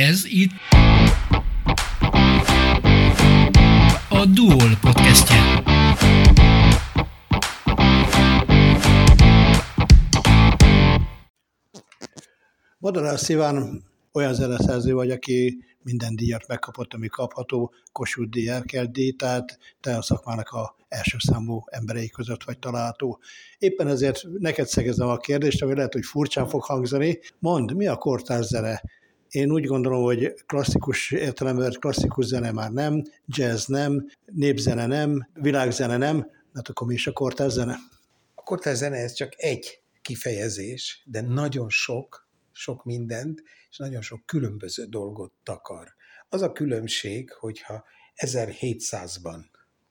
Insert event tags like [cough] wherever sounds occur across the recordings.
Ez itt a Duol podcastje. Madarász Sziván olyan zeneszerző vagy, aki minden díjat megkapott, ami kapható, Kossuth díj, Erkel díj, tehát te a szakmának a első számú emberei között vagy található. Éppen ezért neked szegezem a kérdést, ami lehet, hogy furcsán fog hangzani. Mondd, mi a kortárs zene? Én úgy gondolom, hogy klasszikus értelemben klasszikus zene már nem, jazz nem, népzene nem, világzene nem, hát akkor mi is a kortárs zene? A kortárs zene ez csak egy kifejezés, de nagyon sok, sok mindent, és nagyon sok különböző dolgot takar. Az a különbség, hogyha 1700-ban,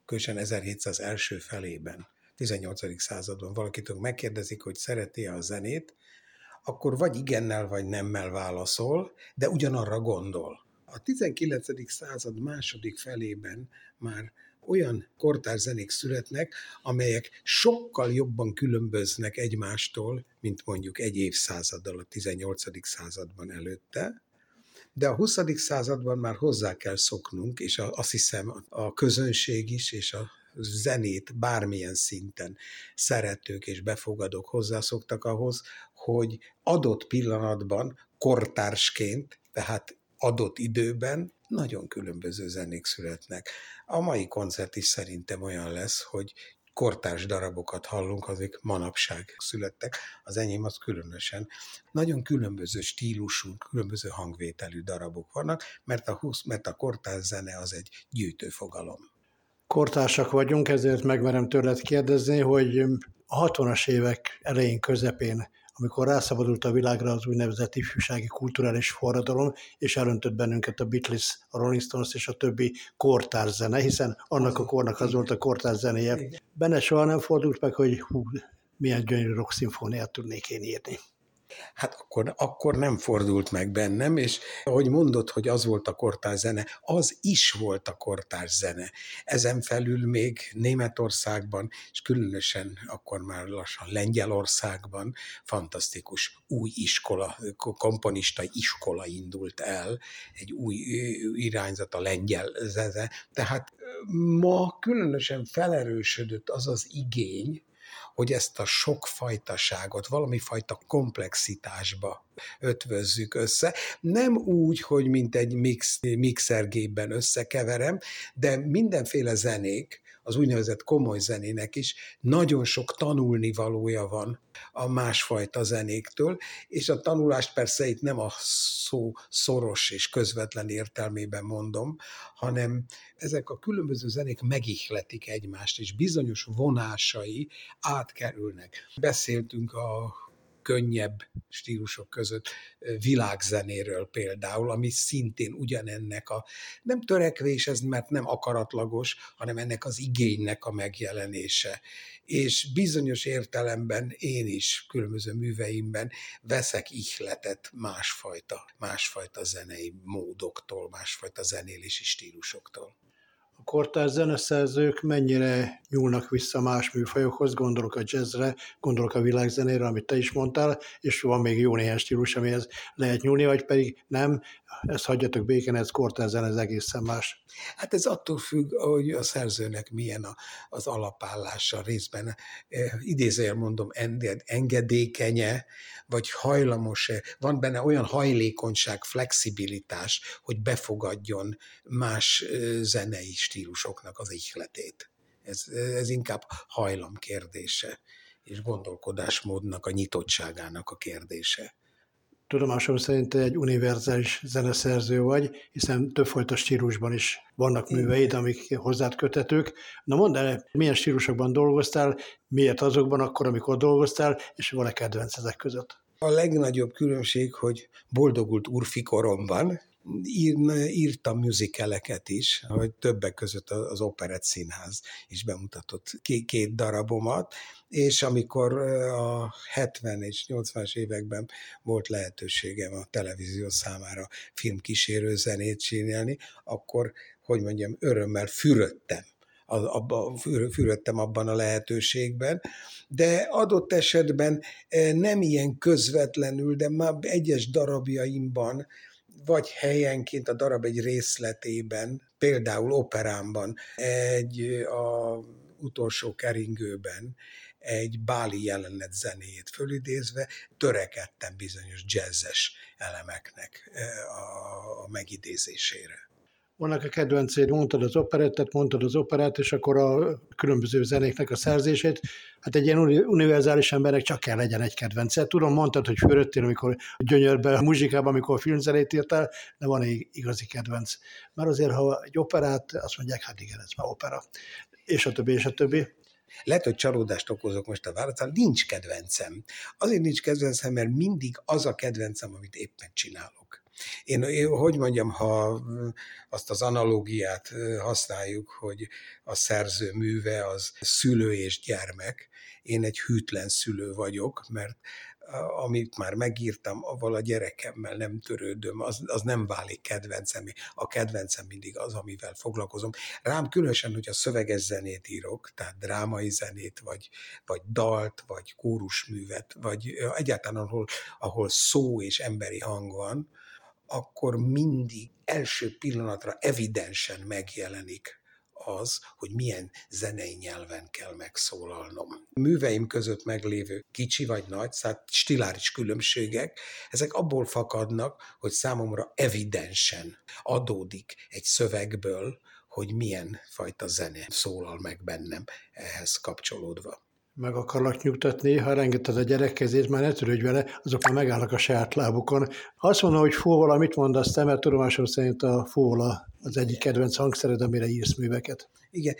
különösen 1700 első felében, 18. században valakitől megkérdezik, hogy szereti a zenét, akkor vagy igennel, vagy nemmel válaszol, de ugyanarra gondol. A 19. század második felében már olyan kortárs zenék születnek, amelyek sokkal jobban különböznek egymástól, mint mondjuk egy évszázaddal a 18. században előtte, de a 20. században már hozzá kell szoknunk, és azt hiszem a közönség is, és a zenét bármilyen szinten szeretők és befogadók hozzászoktak ahhoz, hogy adott pillanatban kortársként, tehát adott időben nagyon különböző zenék születnek. A mai koncert is szerintem olyan lesz, hogy kortárs darabokat hallunk, azok manapság születtek, az enyém az különösen. Nagyon különböző stílusú, különböző hangvételű darabok vannak, mert a, 20, mert a kortárs zene az egy gyűjtőfogalom. Kortársak vagyunk, ezért megmerem tőled kérdezni, hogy a 60-as évek elején, közepén amikor rászabadult a világra az úgynevezett ifjúsági kulturális forradalom, és elöntött bennünket a Beatles, a Rolling Stones és a többi kortárs zene, hiszen annak a kornak az volt a kortárs zenéje. Benne soha nem fordult meg, hogy hú, milyen gyönyörű rock szimfóniát tudnék én írni. Hát akkor, akkor nem fordult meg bennem, és ahogy mondod, hogy az volt a kortárs zene, az is volt a kortárs zene. Ezen felül még Németországban, és különösen akkor már lassan Lengyelországban fantasztikus új iskola, komponista iskola indult el, egy új irányzat a lengyel zene. Tehát ma különösen felerősödött az az igény, hogy ezt a sokfajtaságot valami fajta komplexitásba ötvözzük össze. Nem úgy, hogy mint egy mix, mixergépben összekeverem, de mindenféle zenék, az úgynevezett komoly zenének is nagyon sok tanulni valója van a másfajta zenéktől, és a tanulást persze itt nem a szó szoros és közvetlen értelmében mondom, hanem ezek a különböző zenék megihletik egymást, és bizonyos vonásai átkerülnek. Beszéltünk a könnyebb stílusok között világzenéről például, ami szintén ugyanennek a, nem törekvés ez, mert nem akaratlagos, hanem ennek az igénynek a megjelenése. És bizonyos értelemben én is különböző műveimben veszek ihletet másfajta, másfajta zenei módoktól, másfajta zenélési stílusoktól kortárs zeneszerzők mennyire nyúlnak vissza más műfajokhoz, gondolok a jazzre, gondolok a világzenére, amit te is mondtál, és van még jó néhány stílus, amihez lehet nyúlni, vagy pedig nem, ezt hagyjatok békén, ez kortárs zene, ez egészen más. Hát ez attól függ, hogy a szerzőnek milyen a, az alapállása részben, eh, idézőjel mondom, engedékenye, vagy hajlamos-e, van benne olyan hajlékonyság, flexibilitás, hogy befogadjon más zenei stílusoknak az ihletét. Ez, ez inkább hajlam kérdése, és gondolkodásmódnak a nyitottságának a kérdése tudomásom szerint egy univerzális zeneszerző vagy, hiszen többfajta stílusban is vannak műveid, amik hozzád kötetők. Na mondd el, milyen stílusokban dolgoztál, miért azokban akkor, amikor dolgoztál, és van-e kedvenc ezek között? A legnagyobb különbség, hogy boldogult urfi koromban, ír, írtam műzikeleket is, hogy többek között az Operett Színház is bemutatott két, darabomat, és amikor a 70 és 80-as években volt lehetőségem a televízió számára filmkísérő zenét csinálni, akkor, hogy mondjam, örömmel fürödtem abba, fürödtem abban a lehetőségben, de adott esetben nem ilyen közvetlenül, de már egyes darabjaimban vagy helyenként a darab egy részletében, például operámban, egy a utolsó keringőben egy báli jelenet zenéjét fölidézve törekedtem bizonyos jazzes elemeknek a megidézésére. Vannak a kedvenceid, mondtad az operettet, mondtad az operát, és akkor a különböző zenéknek a szerzését. Hát egy ilyen univerzális embernek csak kell legyen egy kedvence. Tudom, mondtad, hogy fürödtél, amikor gyönyörbe a muzsikában, amikor filmzenét írtál, de van egy igazi kedvenc. Mert azért, ha egy operát, azt mondják, hát igen, ez már opera. És a többi, és a többi. Lehet, hogy csalódást okozok most a választán, nincs kedvencem. Azért nincs kedvencem, mert mindig az a kedvencem, amit éppen csinálok. Én, én hogy mondjam, ha azt az analógiát használjuk, hogy a szerző műve az szülő és gyermek, én egy hűtlen szülő vagyok, mert amit már megírtam, avval a gyerekemmel nem törődöm, az, az nem válik kedvencem. A kedvencem mindig az, amivel foglalkozom. Rám különösen, hogy a szöveges zenét írok, tehát drámai zenét, vagy, vagy dalt, vagy kórusművet, vagy egyáltalán ahol, ahol szó és emberi hang van, akkor mindig első pillanatra evidensen megjelenik az, hogy milyen zenei nyelven kell megszólalnom. Műveim között meglévő kicsi vagy nagy, szóval stiláris különbségek, ezek abból fakadnak, hogy számomra evidensen adódik egy szövegből, hogy milyen fajta zene szólal meg bennem ehhez kapcsolódva meg akarlak nyugtatni, ha rengeted a gyerek kezét, már ne törődj vele, azok már megállnak a saját lábukon. Azt mondom, hogy fúvola, mit mondasz te, mert tudomásom szerint a fúvola az egyik kedvenc hangszered, amire írsz műveket. Igen,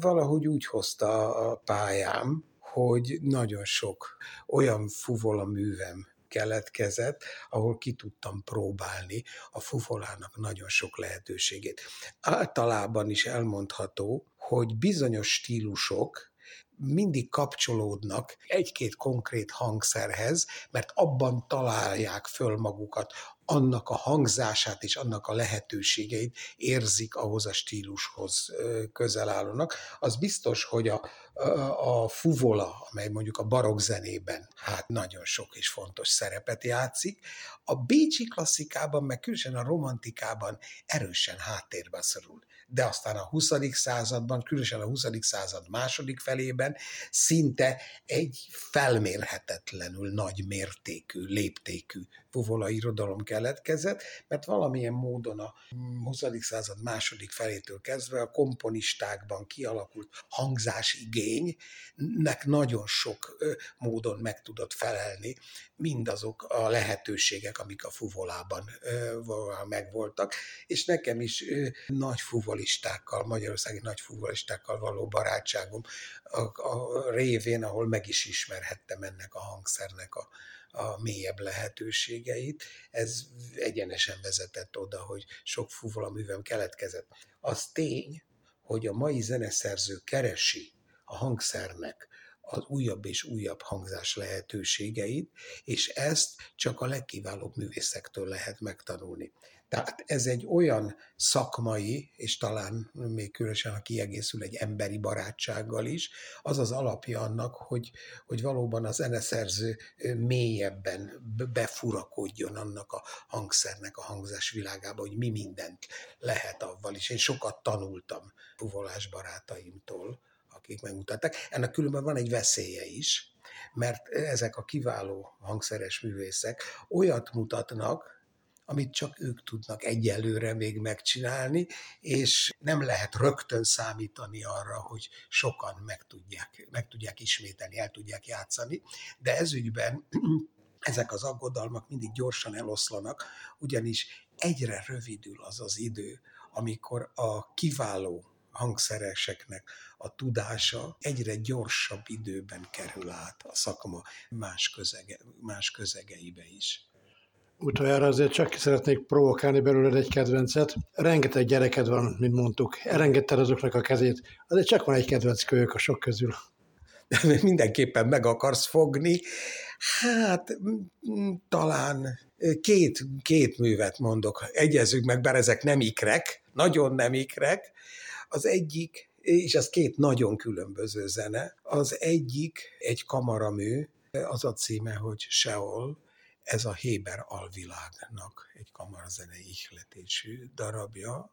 valahogy úgy hozta a pályám, hogy nagyon sok olyan fuvola művem keletkezett, ahol ki tudtam próbálni a fuvolának nagyon sok lehetőségét. Általában is elmondható, hogy bizonyos stílusok, mindig kapcsolódnak egy-két konkrét hangszerhez, mert abban találják föl magukat, annak a hangzását és annak a lehetőségeit érzik ahhoz a stílushoz közel állónak. Az biztos, hogy a, a, fuvola, amely mondjuk a barokk zenében hát nagyon sok és fontos szerepet játszik, a bécsi klasszikában, meg különösen a romantikában erősen háttérbe szorul de aztán a 20. században, különösen a 20. század második felében szinte egy felmérhetetlenül nagy mértékű, léptékű fuvola irodalom keletkezett, mert valamilyen módon a 20. század második felétől kezdve a komponistákban kialakult hangzásigénynek nagyon sok módon meg tudott felelni mindazok a lehetőségek, amik a fuvolában megvoltak, és nekem is nagy fuvolistákkal, magyarországi nagy fuvolistákkal való barátságom a, a révén, ahol meg is ismerhettem ennek a hangszernek a, a mélyebb lehetőségeit. Ez egyenesen vezetett oda, hogy sok fuvola művem keletkezett. Az tény, hogy a mai zeneszerző keresi a hangszernek az újabb és újabb hangzás lehetőségeit, és ezt csak a legkiválóbb művészektől lehet megtanulni. Tehát ez egy olyan szakmai, és talán még különösen, ha kiegészül egy emberi barátsággal is, az az alapja annak, hogy, hogy valóban az zeneszerző mélyebben befurakodjon annak a hangszernek a hangzás világába, hogy mi mindent lehet avval is. Én sokat tanultam fuvolás barátaimtól, akik megmutatták. Ennek különben van egy veszélye is, mert ezek a kiváló hangszeres művészek olyat mutatnak, amit csak ők tudnak egyelőre még megcsinálni, és nem lehet rögtön számítani arra, hogy sokan meg tudják, meg tudják ismételni, el tudják játszani, de ezügyben [clears throat] ezek az aggodalmak mindig gyorsan eloszlanak, ugyanis egyre rövidül az az idő, amikor a kiváló hangszereseknek a tudása egyre gyorsabb időben kerül át a szakma más, közege, más közegeibe is. Utoljára azért csak szeretnék provokálni belőled egy kedvencet. Rengeteg gyereked van, mint mondtuk. Elengedted azoknak a kezét. Azért csak van egy kedvenc kölyök a sok közül. Mindenképpen meg akarsz fogni. Hát talán két, két művet mondok. Egyezzük meg, bár ezek nem ikrek, nagyon nem ikrek. Az egyik, és ez két nagyon különböző zene, az egyik egy kamaramű, az a címe, hogy Seol, Ez a Héber alvilágnak egy kamarazenei ihletésű darabja,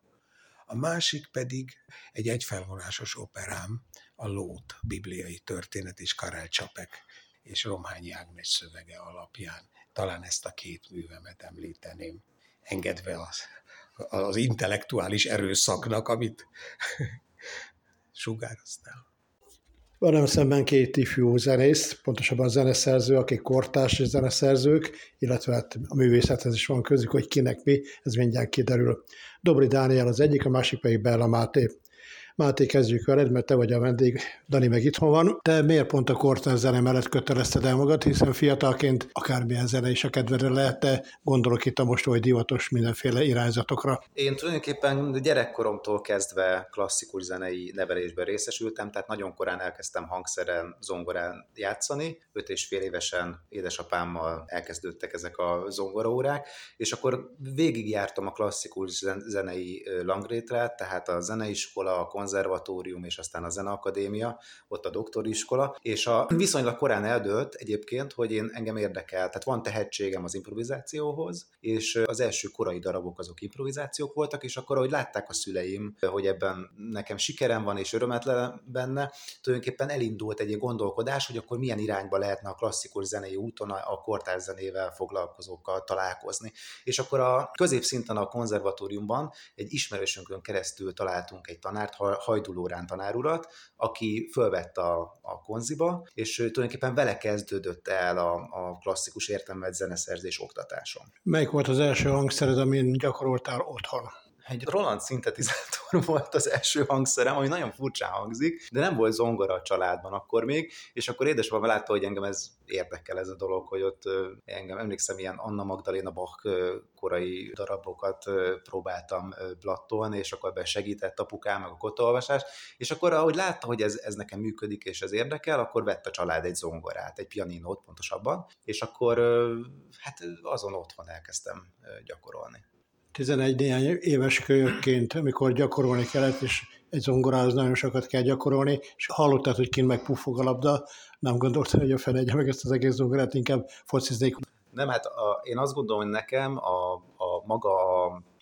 a másik pedig egy egyfelvonásos operám, a Lót, bibliai történet és Karel Csapek és Romhányi Ágnes szövege alapján. Talán ezt a két művemet említeném, engedve az, az intellektuális erőszaknak, amit sugároztál. Velem szemben két ifjú zenész, pontosabban zeneszerző, akik kortárs zeneszerzők, illetve hát a művészethez is van közük, hogy kinek mi, ez mindjárt kiderül. Dobri Dániel az egyik, a másik pedig Bella Máté. Máté, kezdjük veled, mert te vagy a vendég, Dani meg itthon van. Te miért pont a kortán zene mellett kötelezted el magad, hiszen fiatalként akármilyen zene is a kedvedre lehet, te gondolok itt a most oly divatos mindenféle irányzatokra. Én tulajdonképpen gyerekkoromtól kezdve klasszikus zenei nevelésben részesültem, tehát nagyon korán elkezdtem hangszeren, zongorán játszani. Öt és fél évesen édesapámmal elkezdődtek ezek a zongoraórák, és akkor végigjártam a klasszikus zenei langrétre, tehát a zeneiskola, a konzervatórium és aztán a zeneakadémia, ott a doktoriskola, és a viszonylag korán eldőlt egyébként, hogy én engem érdekel, tehát van tehetségem az improvizációhoz, és az első korai darabok azok improvizációk voltak, és akkor, ahogy látták a szüleim, hogy ebben nekem sikerem van és örömet benne, tulajdonképpen elindult egy gondolkodás, hogy akkor milyen irányba lehetne a klasszikus zenei úton a kortárs zenével foglalkozókkal találkozni. És akkor a középszinten a konzervatóriumban egy ismerősünkön keresztül találtunk egy tanárt, Hajdulórán tanárurat, aki fölvette a, a konziba, és tulajdonképpen vele kezdődött el a, a klasszikus értelmet zeneszerzés oktatáson. Melyik volt az első hangszered, amin gyakoroltál otthon? Egy Roland szintetizátor [laughs] volt az első hangszerem, ami nagyon furcsán hangzik, de nem volt zongora a családban akkor még, és akkor édesapám látta, hogy engem ez érdekel ez a dolog, hogy ott engem emlékszem, ilyen Anna Magdalena Bach korai darabokat próbáltam blattolni, és akkor ebben segített apukám, meg a kotolvasás, és akkor ahogy látta, hogy ez, ez nekem működik, és ez érdekel, akkor vett a család egy zongorát, egy pianinót pontosabban, és akkor hát azon otthon elkezdtem gyakorolni. 11 néhány éves kölyökként, amikor gyakorolni kellett, és egy zongorához nagyon sokat kell gyakorolni, és hallottad, hogy kint meg puffog a labda, nem gondoltad, hogy a fenegye meg ezt az egész zongorát, inkább fociznék. Nem, hát a, én azt gondolom, hogy nekem a, a maga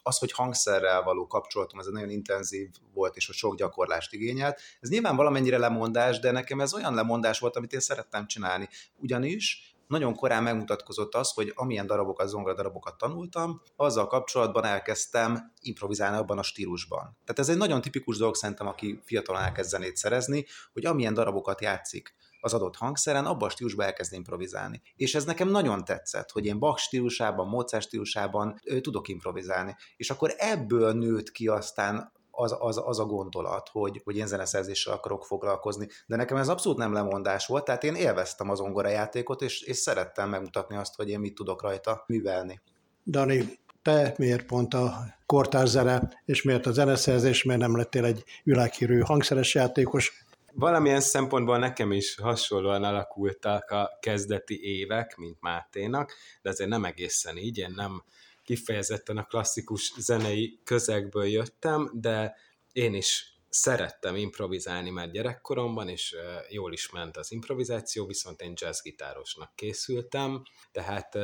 az, hogy hangszerrel való kapcsolatom, ez nagyon intenzív volt, és hogy sok gyakorlást igényelt. Ez nyilván valamennyire lemondás, de nekem ez olyan lemondás volt, amit én szerettem csinálni. Ugyanis nagyon korán megmutatkozott az, hogy amilyen darabokat, zongora darabokat tanultam, azzal kapcsolatban elkezdtem improvizálni abban a stílusban. Tehát ez egy nagyon tipikus dolog szerintem, aki fiatalon elkezd zenét szerezni, hogy amilyen darabokat játszik az adott hangszeren, abban a stílusban elkezd improvizálni. És ez nekem nagyon tetszett, hogy én Bach stílusában, Mozart stílusában ő, tudok improvizálni. És akkor ebből nőtt ki aztán az, az, az a gondolat, hogy, hogy én zeneszerzéssel akarok foglalkozni. De nekem ez abszolút nem lemondás volt, tehát én élveztem az játékot, és, és szerettem megmutatni azt, hogy én mit tudok rajta művelni. Dani, te miért pont a kortárs zene, és miért a zeneszerzés, miért nem lettél egy világhírű hangszeres játékos? Valamilyen szempontból nekem is hasonlóan alakultak a kezdeti évek, mint Máténak, de azért nem egészen így, én nem kifejezetten a klasszikus zenei közegből jöttem, de én is szerettem improvizálni már gyerekkoromban, és jól is ment az improvizáció, viszont én jazzgitárosnak készültem, tehát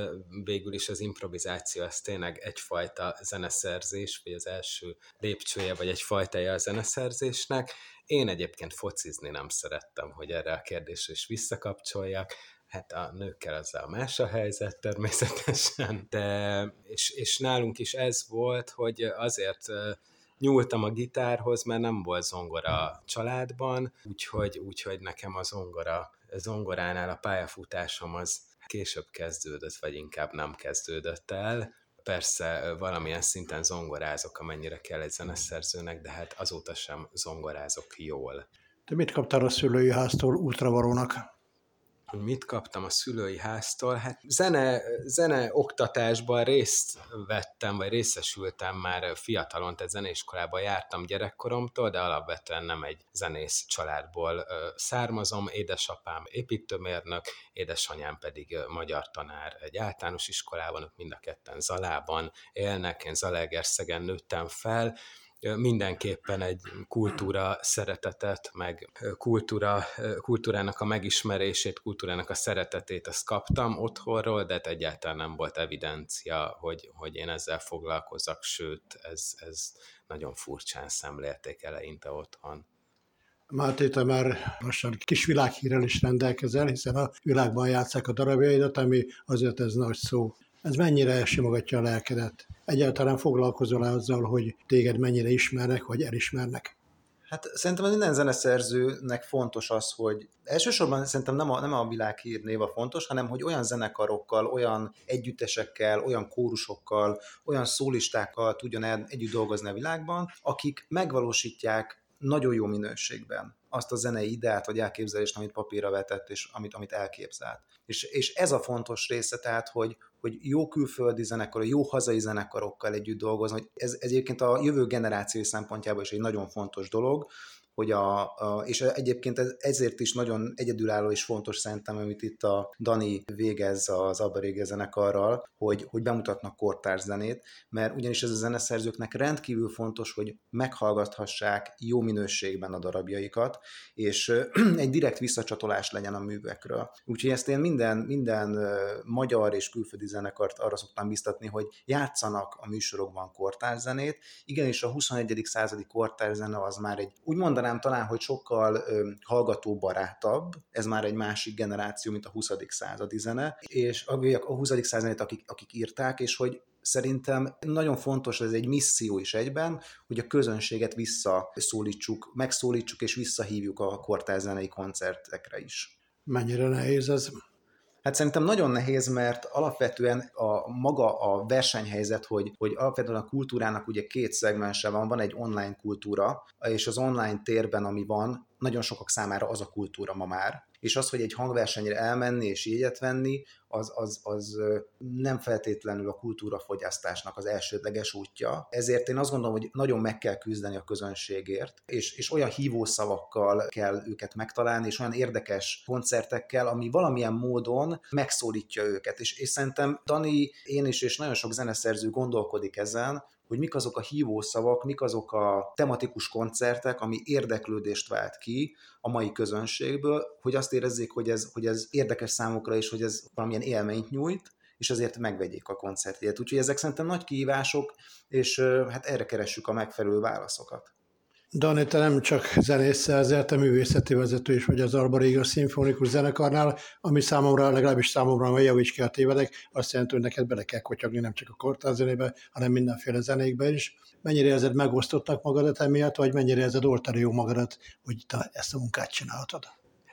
végül is az improvizáció az tényleg egyfajta zeneszerzés, vagy az első lépcsője, vagy egyfajta a zeneszerzésnek. Én egyébként focizni nem szerettem, hogy erre a kérdésre is visszakapcsoljak, hát a nőkkel a más a helyzet természetesen, de és, és nálunk is ez volt, hogy azért nyúltam a gitárhoz, mert nem volt zongora a családban, úgyhogy, úgyhogy nekem a zongora, a zongoránál a pályafutásom az később kezdődött, vagy inkább nem kezdődött el. Persze valamilyen szinten zongorázok, amennyire kell egy zeneszerzőnek, de hát azóta sem zongorázok jól. Te mit kaptál a szülői háztól útravalónak? Mit kaptam a szülői háztól. Hát zene, zene oktatásban részt vettem, vagy részesültem már fiatalon, tehát zeneiskolában jártam gyerekkoromtól, de alapvetően nem egy zenész családból származom. Édesapám építőmérnök, édesanyám pedig magyar tanár egy általános iskolában, mind a ketten Zalában élnek, én Zalaegerszegen nőttem fel, mindenképpen egy kultúra szeretetet, meg kultúra, kultúrának a megismerését, kultúrának a szeretetét azt kaptam otthonról, de hát egyáltalán nem volt evidencia, hogy, hogy én ezzel foglalkozak, sőt, ez, ez nagyon furcsán szemlélték eleinte otthon. Máté, te már lassan kis világhírrel is rendelkezel, hiszen a világban játszák a darabjaidat, ami azért ez nagy szó. Ez mennyire simogatja a lelkedet? Egyáltalán foglalkozol -e azzal, hogy téged mennyire ismernek, vagy elismernek? Hát szerintem minden zeneszerzőnek fontos az, hogy elsősorban szerintem nem a, nem a világhír a fontos, hanem hogy olyan zenekarokkal, olyan együttesekkel, olyan kórusokkal, olyan szólistákkal tudjon el, együtt dolgozni a világban, akik megvalósítják nagyon jó minőségben azt a zenei ideát vagy elképzelést, amit papírra vetett, és amit, amit elképzelt. És, és ez a fontos része, tehát, hogy, hogy jó külföldi zenekar, jó hazai zenekarokkal együtt dolgozni, hogy ez, ez egyébként a jövő generáció szempontjából is egy nagyon fontos dolog, hogy a, a és egyébként ez, ezért is nagyon egyedülálló és fontos szerintem, amit itt a Dani végez az Abba Rége zenekarral, hogy, hogy bemutatnak kortárs zenét, mert ugyanis ez a zeneszerzőknek rendkívül fontos, hogy meghallgathassák jó minőségben a darabjaikat, és [clears throat] egy direkt visszacsatolás legyen a művekről. Úgyhogy ezt én minden, minden magyar és külföldi zenekart arra szoktam biztatni, hogy játszanak a műsorokban kortárs zenét. Igenis a 21. századi kortárs zene az már egy, úgy mondanám, mondanám talán, hogy sokkal hallgatóbarátabb, ez már egy másik generáció, mint a 20. századi zene, és a, a 20. századit, akik, akik írták, és hogy szerintem nagyon fontos, ez egy misszió is egyben, hogy a közönséget visszaszólítsuk, megszólítsuk és visszahívjuk a kortárzenei koncertekre is. Mennyire nehéz ez? Hát szerintem nagyon nehéz, mert alapvetően a maga a versenyhelyzet, hogy, hogy alapvetően a kultúrának ugye két szegmense van, van egy online kultúra, és az online térben, ami van, nagyon sokak számára az a kultúra ma már, és az, hogy egy hangversenyre elmenni és jegyet venni, az, az, az nem feltétlenül a kultúrafogyasztásnak az elsődleges útja. Ezért én azt gondolom, hogy nagyon meg kell küzdeni a közönségért, és, és olyan hívószavakkal kell őket megtalálni, és olyan érdekes koncertekkel, ami valamilyen módon megszólítja őket. És, és szerintem Dani, én is, és nagyon sok zeneszerző gondolkodik ezen, hogy mik azok a hívószavak, mik azok a tematikus koncertek, ami érdeklődést vált ki a mai közönségből, hogy azt érezzék, hogy ez, hogy ez érdekes számukra, és hogy ez valamilyen élményt nyújt, és azért megvegyék a koncertjét. Úgyhogy ezek szerintem nagy kihívások, és hát erre keressük a megfelelő válaszokat. Dani, te nem csak zenész szerzett, te művészeti vezető is vagy az Alba Réga Szimfonikus Zenekarnál, ami számomra, legalábbis számomra, ha javíts ki a tévedek, azt jelenti, hogy neked bele kell kotyogni nem csak a kortárs zenébe, hanem mindenféle zenékbe is. Mennyire érzed megosztottak magadat emiatt, vagy mennyire érzed oltani jó magadat, hogy te ezt a munkát csinálhatod?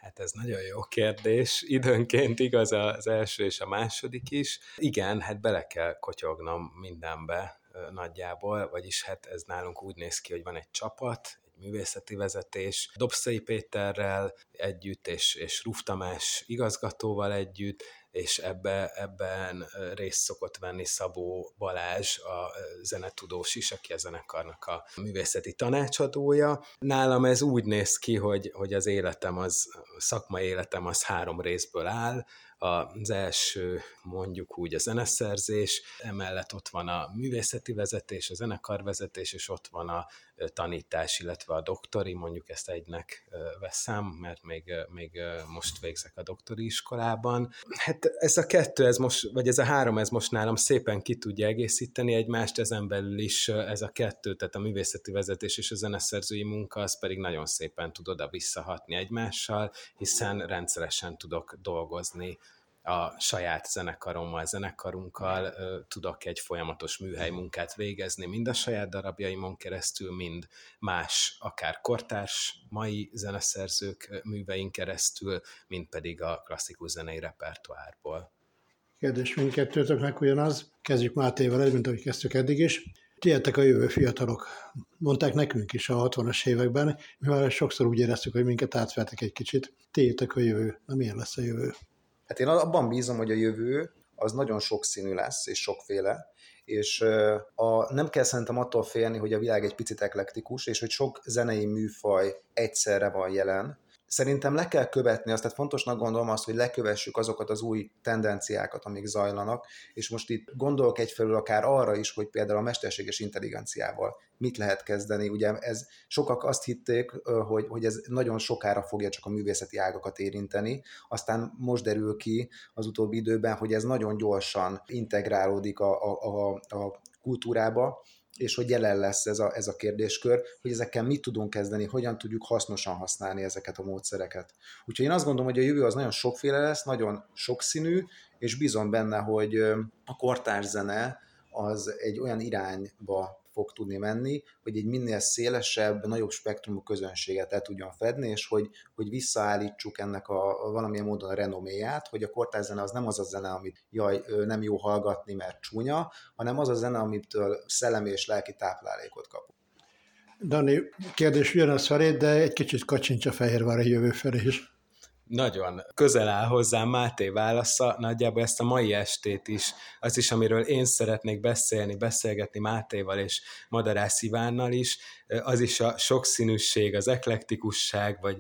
Hát ez nagyon jó kérdés. Időnként igaz az első és a második is. Igen, hát bele kell kotyognom mindenbe, nagyjából, vagyis hát ez nálunk úgy néz ki, hogy van egy csapat, egy művészeti vezetés, Dobszai Péterrel együtt, és, és Ruf Tamás igazgatóval együtt, és ebbe, ebben részt szokott venni Szabó Balázs, a zenetudós is, aki a zenekarnak a művészeti tanácsadója. Nálam ez úgy néz ki, hogy, hogy az életem, az, szakmai életem az három részből áll, az első mondjuk úgy a zeneszerzés, emellett ott van a művészeti vezetés, a zenekarvezetés, és ott van a tanítás, illetve a doktori, mondjuk ezt egynek veszem, mert még, még most végzek a doktori iskolában. Hát ez a kettő, ez most, vagy ez a három, ez most nálam szépen ki tudja egészíteni egymást, ezen belül is ez a kettő, tehát a művészeti vezetés és a zeneszerzői munka, az pedig nagyon szépen tud oda visszahatni egymással, hiszen rendszeresen tudok dolgozni a saját zenekarommal, zenekarunkkal tudok egy folyamatos műhely munkát végezni, mind a saját darabjaimon keresztül, mind más, akár kortárs, mai zeneszerzők művein keresztül, mind pedig a klasszikus zenei repertoárból. Kérdés mindkettőtöknek ugyanaz. Kezdjük Mátéval, mint ahogy kezdtük eddig is. Tietek a jövő fiatalok. Mondták nekünk is a 60-as években, mivel sokszor úgy éreztük, hogy minket átvertek egy kicsit. Tietek a jövő. Na milyen lesz a jövő? Hát én abban bízom, hogy a jövő az nagyon sokszínű lesz, és sokféle, és a, nem kell szerintem attól félni, hogy a világ egy picit eklektikus, és hogy sok zenei műfaj egyszerre van jelen. Szerintem le kell követni azt, tehát fontosnak gondolom azt, hogy lekövessük azokat az új tendenciákat, amik zajlanak, és most itt gondolok egyfelől akár arra is, hogy például a mesterséges intelligenciával mit lehet kezdeni. Ugye ez sokak azt hitték, hogy, hogy ez nagyon sokára fogja csak a művészeti ágakat érinteni, aztán most derül ki az utóbbi időben, hogy ez nagyon gyorsan integrálódik a, a, a, a kultúrába, és hogy jelen lesz ez a, ez a kérdéskör, hogy ezekkel mit tudunk kezdeni, hogyan tudjuk hasznosan használni ezeket a módszereket. Úgyhogy én azt gondolom, hogy a jövő az nagyon sokféle lesz, nagyon sokszínű, és bízom benne, hogy a kortárs zene az egy olyan irányba fog tudni menni, hogy egy minél szélesebb, nagyobb spektrumú közönséget el tudjon fedni, és hogy, hogy visszaállítsuk ennek a, valamilyen módon a renoméját, hogy a kortárs zene az nem az a zene, amit jaj, nem jó hallgatni, mert csúnya, hanem az a zene, amitől szellemi és lelki táplálékot kapunk. Dani, kérdés ugyanaz felé, de egy kicsit kacsincs a Fehérvári jövő felé is nagyon közel áll hozzám Máté válasza, nagyjából ezt a mai estét is, az is, amiről én szeretnék beszélni, beszélgetni Mátéval és Madarász Ivánnal is, az is a sokszínűség, az eklektikusság, vagy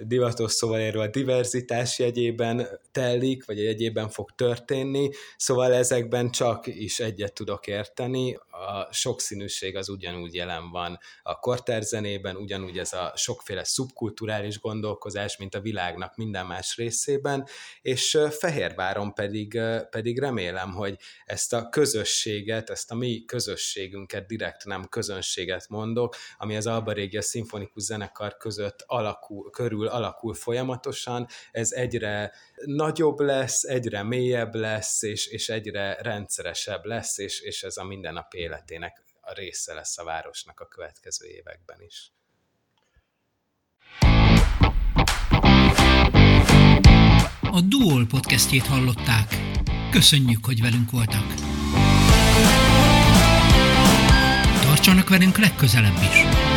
divatos szóval erről a diverzitás jegyében telik, vagy jegyében fog történni, szóval ezekben csak is egyet tudok érteni, a sokszínűség az ugyanúgy jelen van a korterzenében, ugyanúgy ez a sokféle szubkulturális gondolkozás, mint a világnak minden más részében, és Fehérváron pedig, pedig remélem, hogy ezt a közösséget, ezt a mi közösségünket, direkt nem közönséget mondok, ami az Alba Régia Szimfonikus Zenekar között alakul, körül alakul folyamatosan, ez egyre nagyobb lesz, egyre mélyebb lesz, és, és egyre rendszeresebb lesz, és, és ez a mindennapi életének a része lesz a városnak a következő években is. A Duol podcastjét hallották. Köszönjük, hogy velünk voltak. Tartsanak velünk legközelebb is!